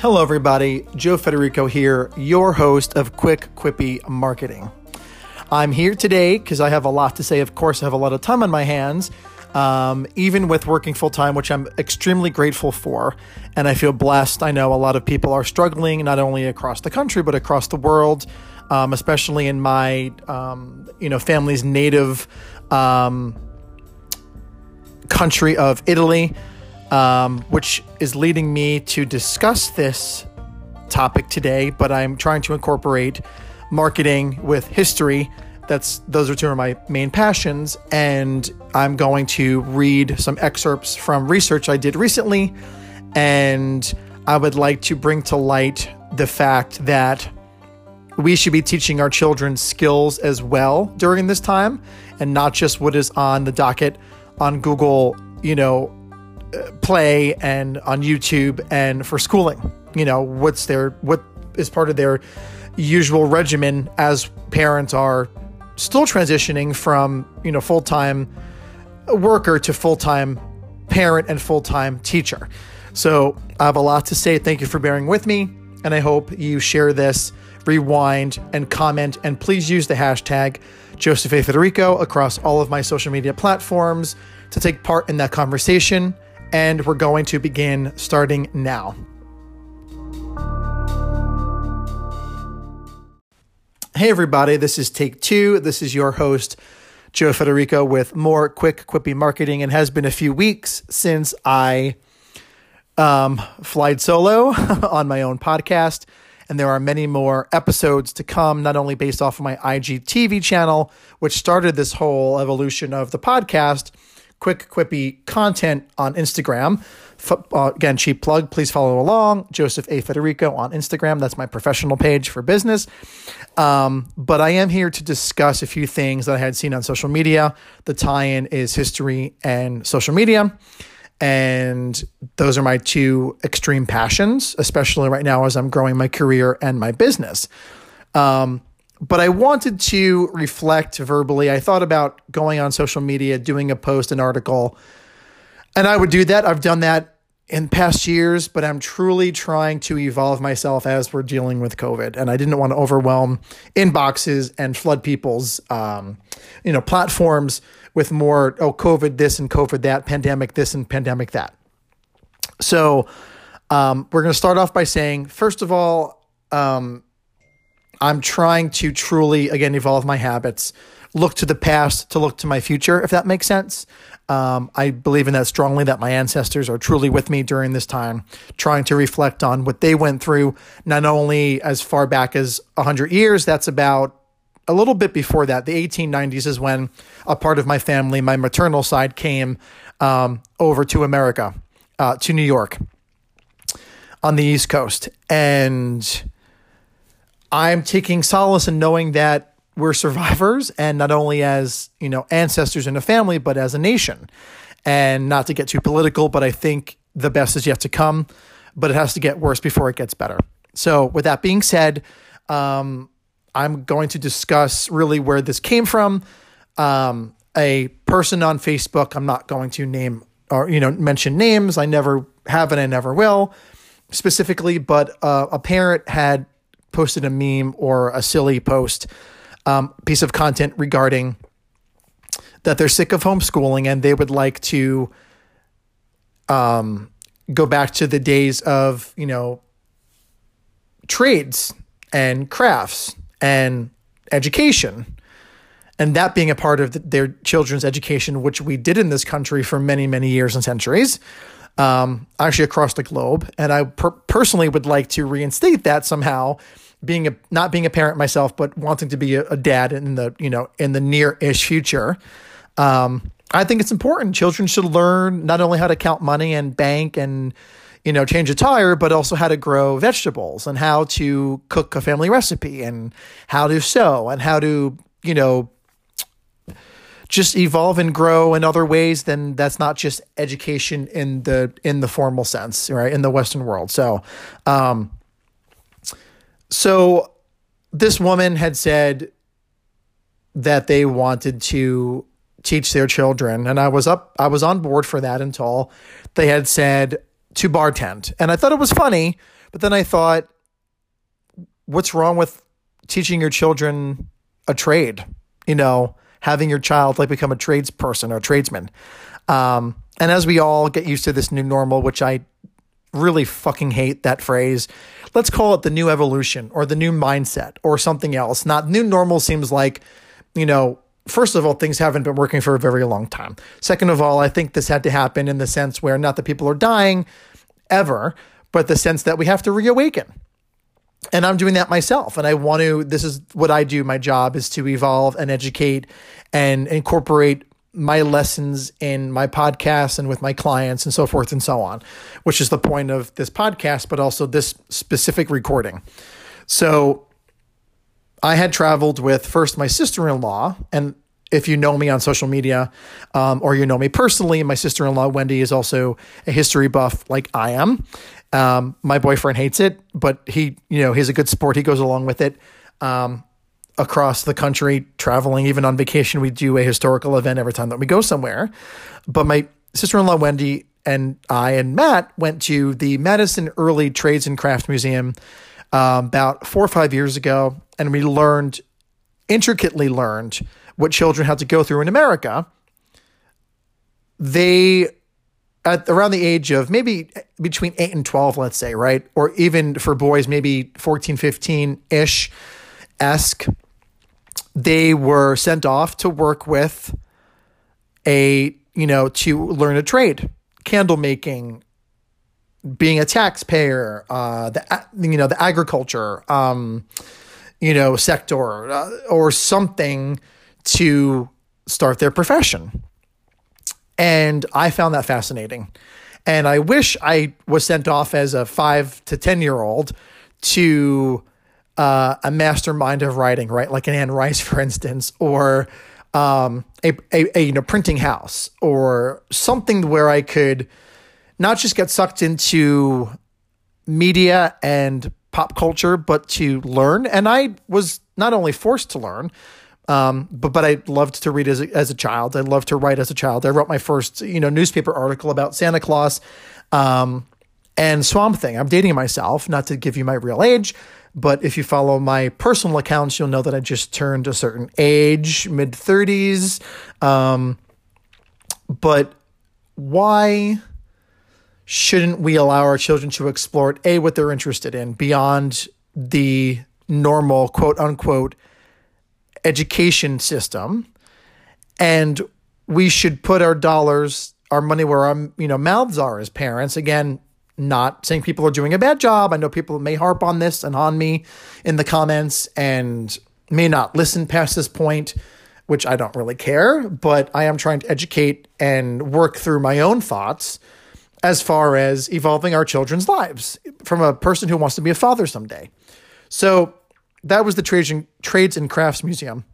Hello, everybody. Joe Federico here, your host of Quick Quippy Marketing. I'm here today because I have a lot to say. Of course, I have a lot of time on my hands, um, even with working full time, which I'm extremely grateful for. And I feel blessed. I know a lot of people are struggling, not only across the country, but across the world, um, especially in my, um, you know, family's native um, country of Italy um, which is leading me to discuss this topic today. But I'm trying to incorporate marketing with history. That's those are two of my main passions, and I'm going to read some excerpts from research I did recently, and I would like to bring to light the fact that we should be teaching our children skills as well during this time, and not just what is on the docket on Google, you know, play and on YouTube and for schooling. You know, what's their what is part of their usual regimen as parents are still transitioning from, you know, full-time worker to full-time parent and full-time teacher. So, I have a lot to say. Thank you for bearing with me, and I hope you share this, rewind and comment and please use the hashtag Joseph A. Federico across all of my social media platforms to take part in that conversation and we're going to begin starting now. Hey, everybody, this is take two. This is your host, Joe Federico, with more quick, quippy marketing. It has been a few weeks since I um, flied solo on my own podcast, and there are many more episodes to come, not only based off of my IGTV channel, which started this whole evolution of the podcast quick, quippy content on Instagram. F- uh, again, cheap plug. Please follow along. Joseph A. Federico on Instagram. That's my professional page for business. Um, but I am here to discuss a few things that I had seen on social media. The tie in is history and social media. And those are my two extreme passions, especially right now as I'm growing my career and my business. Um, but I wanted to reflect verbally. I thought about going on social media, doing a post, an article, and I would do that. I've done that in past years, but I'm truly trying to evolve myself as we're dealing with COVID. And I didn't want to overwhelm inboxes and flood people's, um, you know, platforms with more, oh, COVID this and COVID that, pandemic this and pandemic that. So um, we're going to start off by saying, first of all, um, I'm trying to truly, again, evolve my habits, look to the past to look to my future, if that makes sense. Um, I believe in that strongly that my ancestors are truly with me during this time, trying to reflect on what they went through, not only as far back as 100 years, that's about a little bit before that. The 1890s is when a part of my family, my maternal side, came um, over to America, uh, to New York on the East Coast. And I'm taking solace in knowing that we're survivors and not only as, you know, ancestors in a family, but as a nation. And not to get too political, but I think the best is yet to come, but it has to get worse before it gets better. So, with that being said, um, I'm going to discuss really where this came from. Um, a person on Facebook, I'm not going to name or, you know, mention names. I never have and I never will specifically, but uh, a parent had posted a meme or a silly post, um, piece of content regarding that they're sick of homeschooling and they would like to um, go back to the days of, you know, trades and crafts and education. And that being a part of the, their children's education, which we did in this country for many, many years and centuries um, actually across the globe. And I per- personally would like to reinstate that somehow, being a not being a parent myself, but wanting to be a, a dad in the you know in the near-ish future. Um, I think it's important. Children should learn not only how to count money and bank and you know change a tire, but also how to grow vegetables and how to cook a family recipe and how to sew and how to you know just evolve and grow in other ways then that's not just education in the in the formal sense right in the western world so um so this woman had said that they wanted to teach their children and I was up I was on board for that until they had said to bartend. And I thought it was funny, but then I thought, what's wrong with teaching your children a trade? You know, having your child like become a tradesperson or a tradesman. Um, and as we all get used to this new normal, which I really fucking hate that phrase, let's call it the new evolution or the new mindset or something else. Not new normal seems like, you know, first of all, things haven't been working for a very long time. Second of all, I think this had to happen in the sense where not that people are dying ever, but the sense that we have to reawaken. And I'm doing that myself. And I want to, this is what I do. My job is to evolve and educate and incorporate my lessons in my podcast and with my clients and so forth and so on, which is the point of this podcast, but also this specific recording. So I had traveled with first my sister in law, and if you know me on social media um, or you know me personally, my sister in law, Wendy, is also a history buff like I am. Um, my boyfriend hates it, but he, you know, he's a good sport. He goes along with it. Um, across the country, traveling, even on vacation. We do a historical event every time that we go somewhere. But my sister in law, Wendy, and I and Matt went to the Madison Early Trades and Craft Museum um, about four or five years ago, and we learned, intricately learned, what children had to go through in America. They, at around the age of maybe between 8 and 12, let's say, right? Or even for boys, maybe 14, 15 ish esque they were sent off to work with a, you know, to learn a trade, candle making, being a taxpayer, uh, the, you know, the agriculture, um, you know, sector uh, or something to start their profession. And I found that fascinating. And I wish I was sent off as a five to 10 year old to uh, a mastermind of writing, right? Like an Anne Rice, for instance, or um, a, a, a you know printing house, or something where I could not just get sucked into media and pop culture, but to learn. And I was not only forced to learn, um, but but I loved to read as a, as a child. I loved to write as a child. I wrote my first you know newspaper article about Santa Claus um, and Swamp Thing. I'm dating myself, not to give you my real age, but if you follow my personal accounts, you'll know that I just turned a certain age, mid 30s. Um, but why shouldn't we allow our children to explore a what they're interested in beyond the normal quote unquote education system and we should put our dollars our money where our you know mouths are as parents again not saying people are doing a bad job. I know people may harp on this and on me in the comments and may not listen past this point, which I don't really care, but I am trying to educate and work through my own thoughts as far as evolving our children's lives from a person who wants to be a father someday. So that was the Trades and, Trades and Crafts Museum.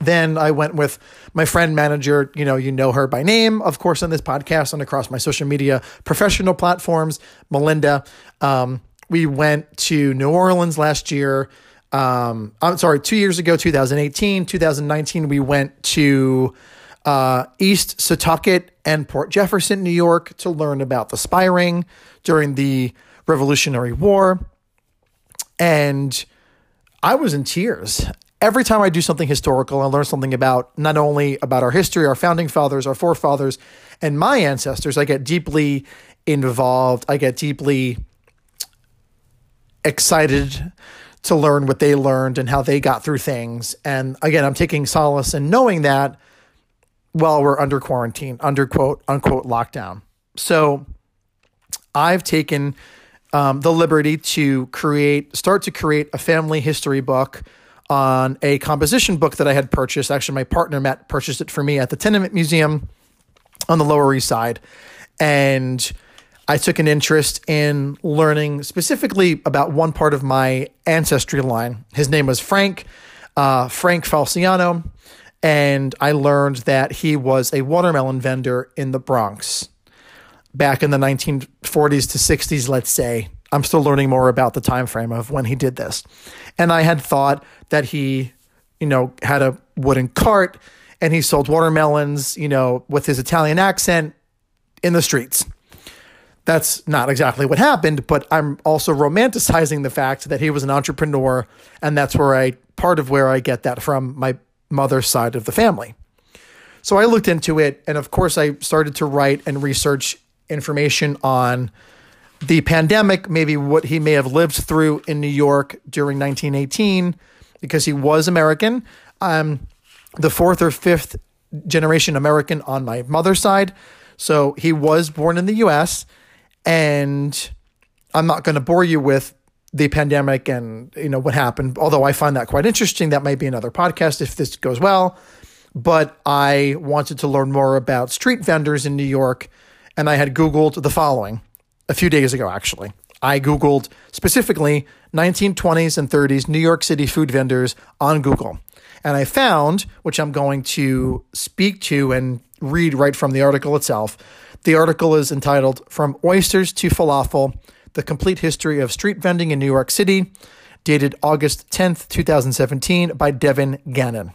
Then I went with my friend manager, you know, you know her by name, of course, on this podcast and across my social media professional platforms, Melinda. Um, we went to New Orleans last year. Um, I'm sorry, two years ago, 2018, 2019, we went to uh, East Setauket and Port Jefferson, New York, to learn about the spy ring during the Revolutionary War. And I was in tears every time I do something historical, I learn something about not only about our history, our founding fathers, our forefathers, and my ancestors. I get deeply involved. I get deeply excited to learn what they learned and how they got through things. And again, I'm taking solace in knowing that while we're under quarantine, under quote unquote lockdown. So I've taken um, the liberty to create, start to create a family history book on a composition book that I had purchased. Actually, my partner Matt purchased it for me at the Tenement Museum on the Lower East Side. And I took an interest in learning specifically about one part of my ancestry line. His name was Frank, uh, Frank Falciano. And I learned that he was a watermelon vendor in the Bronx back in the 1940s to 60s, let's say. I'm still learning more about the time frame of when he did this. And I had thought that he, you know, had a wooden cart and he sold watermelons, you know, with his Italian accent in the streets. That's not exactly what happened, but I'm also romanticizing the fact that he was an entrepreneur, and that's where I part of where I get that from my mother's side of the family. So I looked into it, and of course, I started to write and research information on the pandemic, maybe what he may have lived through in New York during 1918, because he was American. I'm the fourth or fifth generation American on my mother's side. So he was born in the US. And I'm not going to bore you with the pandemic and you know what happened although i find that quite interesting that might be another podcast if this goes well but i wanted to learn more about street vendors in new york and i had googled the following a few days ago actually i googled specifically 1920s and 30s new york city food vendors on google and i found which i'm going to speak to and read right from the article itself the article is entitled From Oysters to Falafel The Complete History of Street Vending in New York City, dated August 10th, 2017, by Devin Gannon.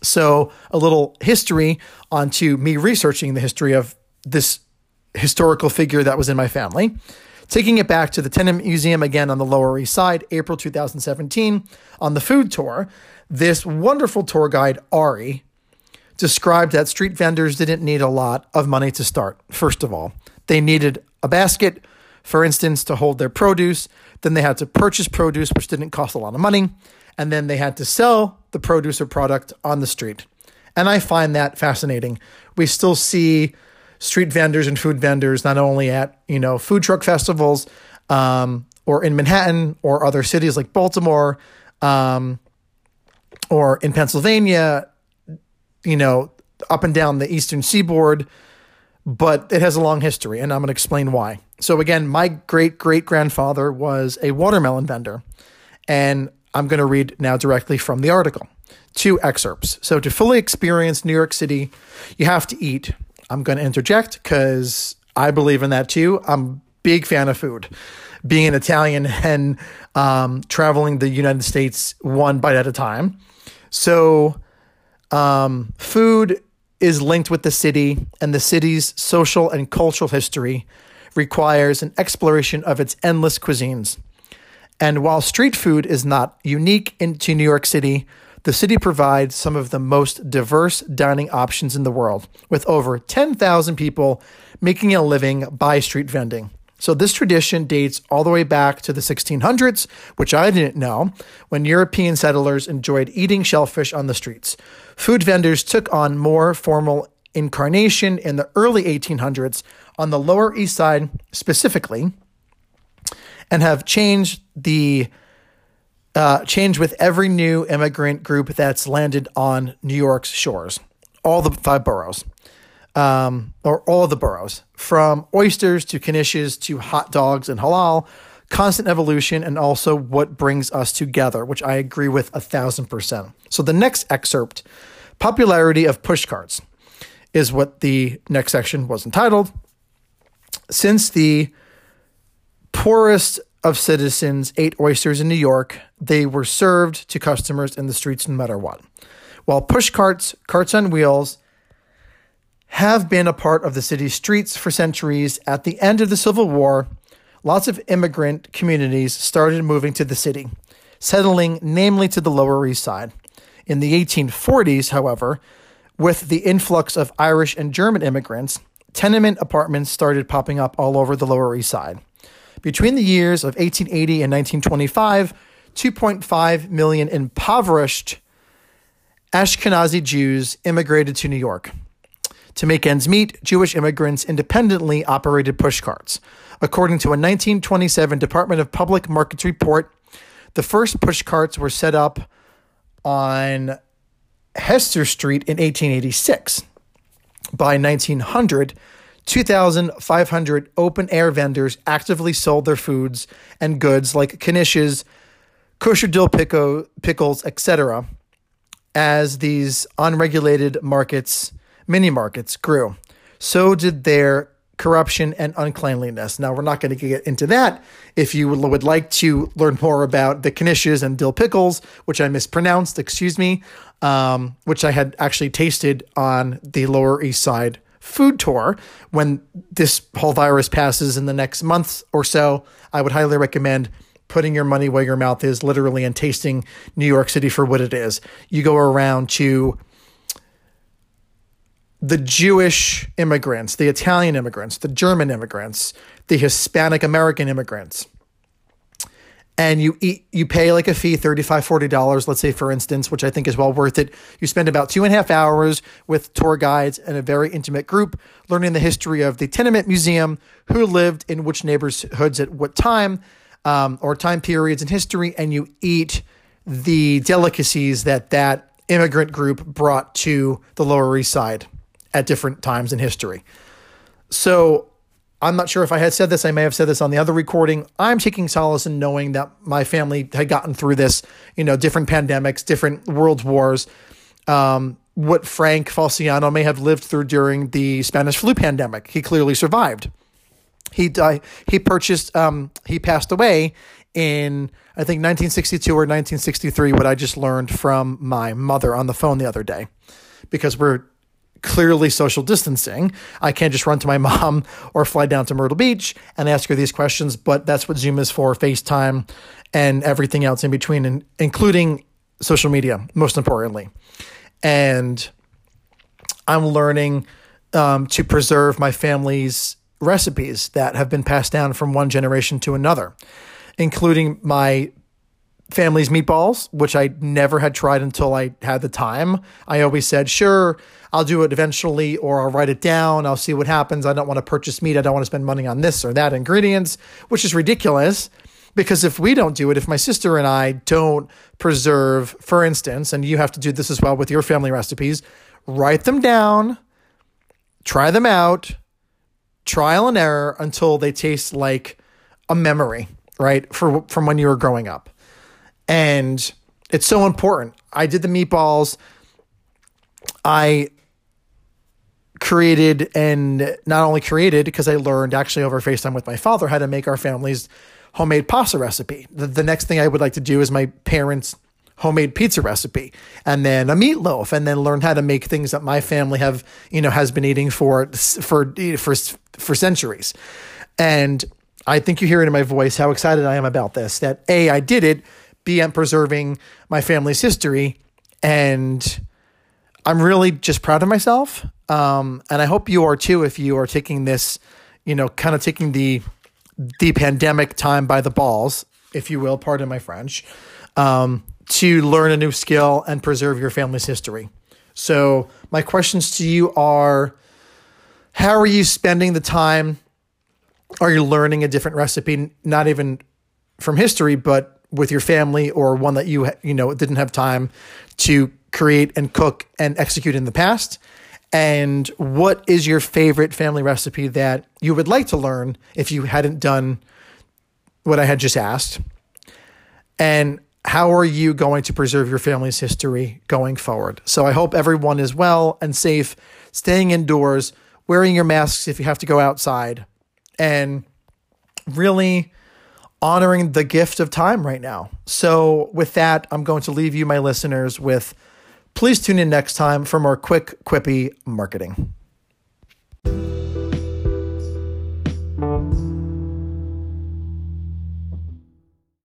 So, a little history onto me researching the history of this historical figure that was in my family. Taking it back to the Tenement Museum again on the Lower East Side, April 2017, on the food tour, this wonderful tour guide, Ari, described that street vendors didn't need a lot of money to start. First of all, they needed a basket, for instance, to hold their produce. Then they had to purchase produce, which didn't cost a lot of money. And then they had to sell the produce or product on the street. And I find that fascinating. We still see street vendors and food vendors not only at you know food truck festivals um, or in Manhattan or other cities like Baltimore um, or in Pennsylvania you know, up and down the eastern seaboard, but it has a long history, and I'm going to explain why. So, again, my great great grandfather was a watermelon vendor, and I'm going to read now directly from the article. Two excerpts. So, to fully experience New York City, you have to eat. I'm going to interject because I believe in that too. I'm a big fan of food. Being an Italian and um, traveling the United States one bite at a time. So, um, food is linked with the city, and the city's social and cultural history requires an exploration of its endless cuisines. And while street food is not unique into New York City, the city provides some of the most diverse dining options in the world, with over 10,000 people making a living by street vending. So this tradition dates all the way back to the 1600s, which I didn't know, when European settlers enjoyed eating shellfish on the streets. Food vendors took on more formal incarnation in the early 1800s on the Lower East Side specifically, and have changed the uh, changed with every new immigrant group that's landed on New York's shores, all the five boroughs um, or all the boroughs, from oysters to knishes to hot dogs and halal, constant evolution, and also what brings us together, which I agree with a thousand percent. So the next excerpt, popularity of pushcarts, is what the next section was entitled. Since the poorest of citizens ate oysters in New York, they were served to customers in the streets no matter what. While pushcarts, carts on wheels, have been a part of the city's streets for centuries. At the end of the Civil War, lots of immigrant communities started moving to the city, settling namely to the Lower East Side. In the 1840s, however, with the influx of Irish and German immigrants, tenement apartments started popping up all over the Lower East Side. Between the years of 1880 and 1925, 2.5 million impoverished Ashkenazi Jews immigrated to New York. To make ends meet, Jewish immigrants independently operated pushcarts. According to a 1927 Department of Public Markets report, the first pushcarts were set up on Hester Street in 1886. By 1900, 2,500 open air vendors actively sold their foods and goods like knishes, kosher dill pickle, pickles, etc., as these unregulated markets mini markets grew. So did their corruption and uncleanliness. Now, we're not going to get into that. If you would like to learn more about the knishes and dill pickles, which I mispronounced, excuse me, um, which I had actually tasted on the Lower East Side food tour when this whole virus passes in the next month or so. I would highly recommend putting your money where your mouth is, literally, and tasting New York City for what it is. You go around to the Jewish immigrants, the Italian immigrants, the German immigrants, the Hispanic American immigrants. And you eat, you pay like a fee, $35, $40, let's say, for instance, which I think is well worth it. You spend about two and a half hours with tour guides and a very intimate group learning the history of the tenement museum, who lived in which neighborhoods at what time, um, or time periods in history, and you eat the delicacies that that immigrant group brought to the Lower East Side at different times in history. So I'm not sure if I had said this. I may have said this on the other recording. I'm taking solace in knowing that my family had gotten through this, you know, different pandemics, different world wars. Um, what Frank Falciano may have lived through during the Spanish flu pandemic. He clearly survived. He died. He purchased. Um, he passed away in I think 1962 or 1963. What I just learned from my mother on the phone the other day, because we're clearly social distancing. I can't just run to my mom or fly down to Myrtle Beach and ask her these questions, but that's what Zoom is for, FaceTime and everything else in between, and including social media, most importantly. And I'm learning um, to preserve my family's recipes that have been passed down from one generation to another, including my family's meatballs, which I never had tried until I had the time. I always said, sure, I'll do it eventually, or I'll write it down. I'll see what happens. I don't want to purchase meat. I don't want to spend money on this or that ingredients, which is ridiculous. Because if we don't do it, if my sister and I don't preserve, for instance, and you have to do this as well with your family recipes, write them down, try them out, trial and error until they taste like a memory, right? For from when you were growing up. And it's so important. I did the meatballs. I created and not only created because I learned actually over FaceTime with my father how to make our family's homemade pasta recipe. The, the next thing I would like to do is my parents' homemade pizza recipe and then a meatloaf and then learn how to make things that my family have, you know, has been eating for for for for centuries. And I think you hear it in my voice how excited I am about this that A I did it be I'm preserving my family's history. And I'm really just proud of myself. Um, and I hope you are too if you are taking this, you know, kind of taking the the pandemic time by the balls, if you will, pardon my French, um, to learn a new skill and preserve your family's history. So my questions to you are how are you spending the time? Are you learning a different recipe, not even from history, but with your family or one that you you know didn't have time to create and cook and execute in the past? And what is your favorite family recipe that you would like to learn if you hadn't done what I had just asked? And how are you going to preserve your family's history going forward? So I hope everyone is well and safe staying indoors wearing your masks if you have to go outside and really honoring the gift of time right now. So, with that, I'm going to leave you, my listeners, with please tune in next time for more quick, quippy marketing.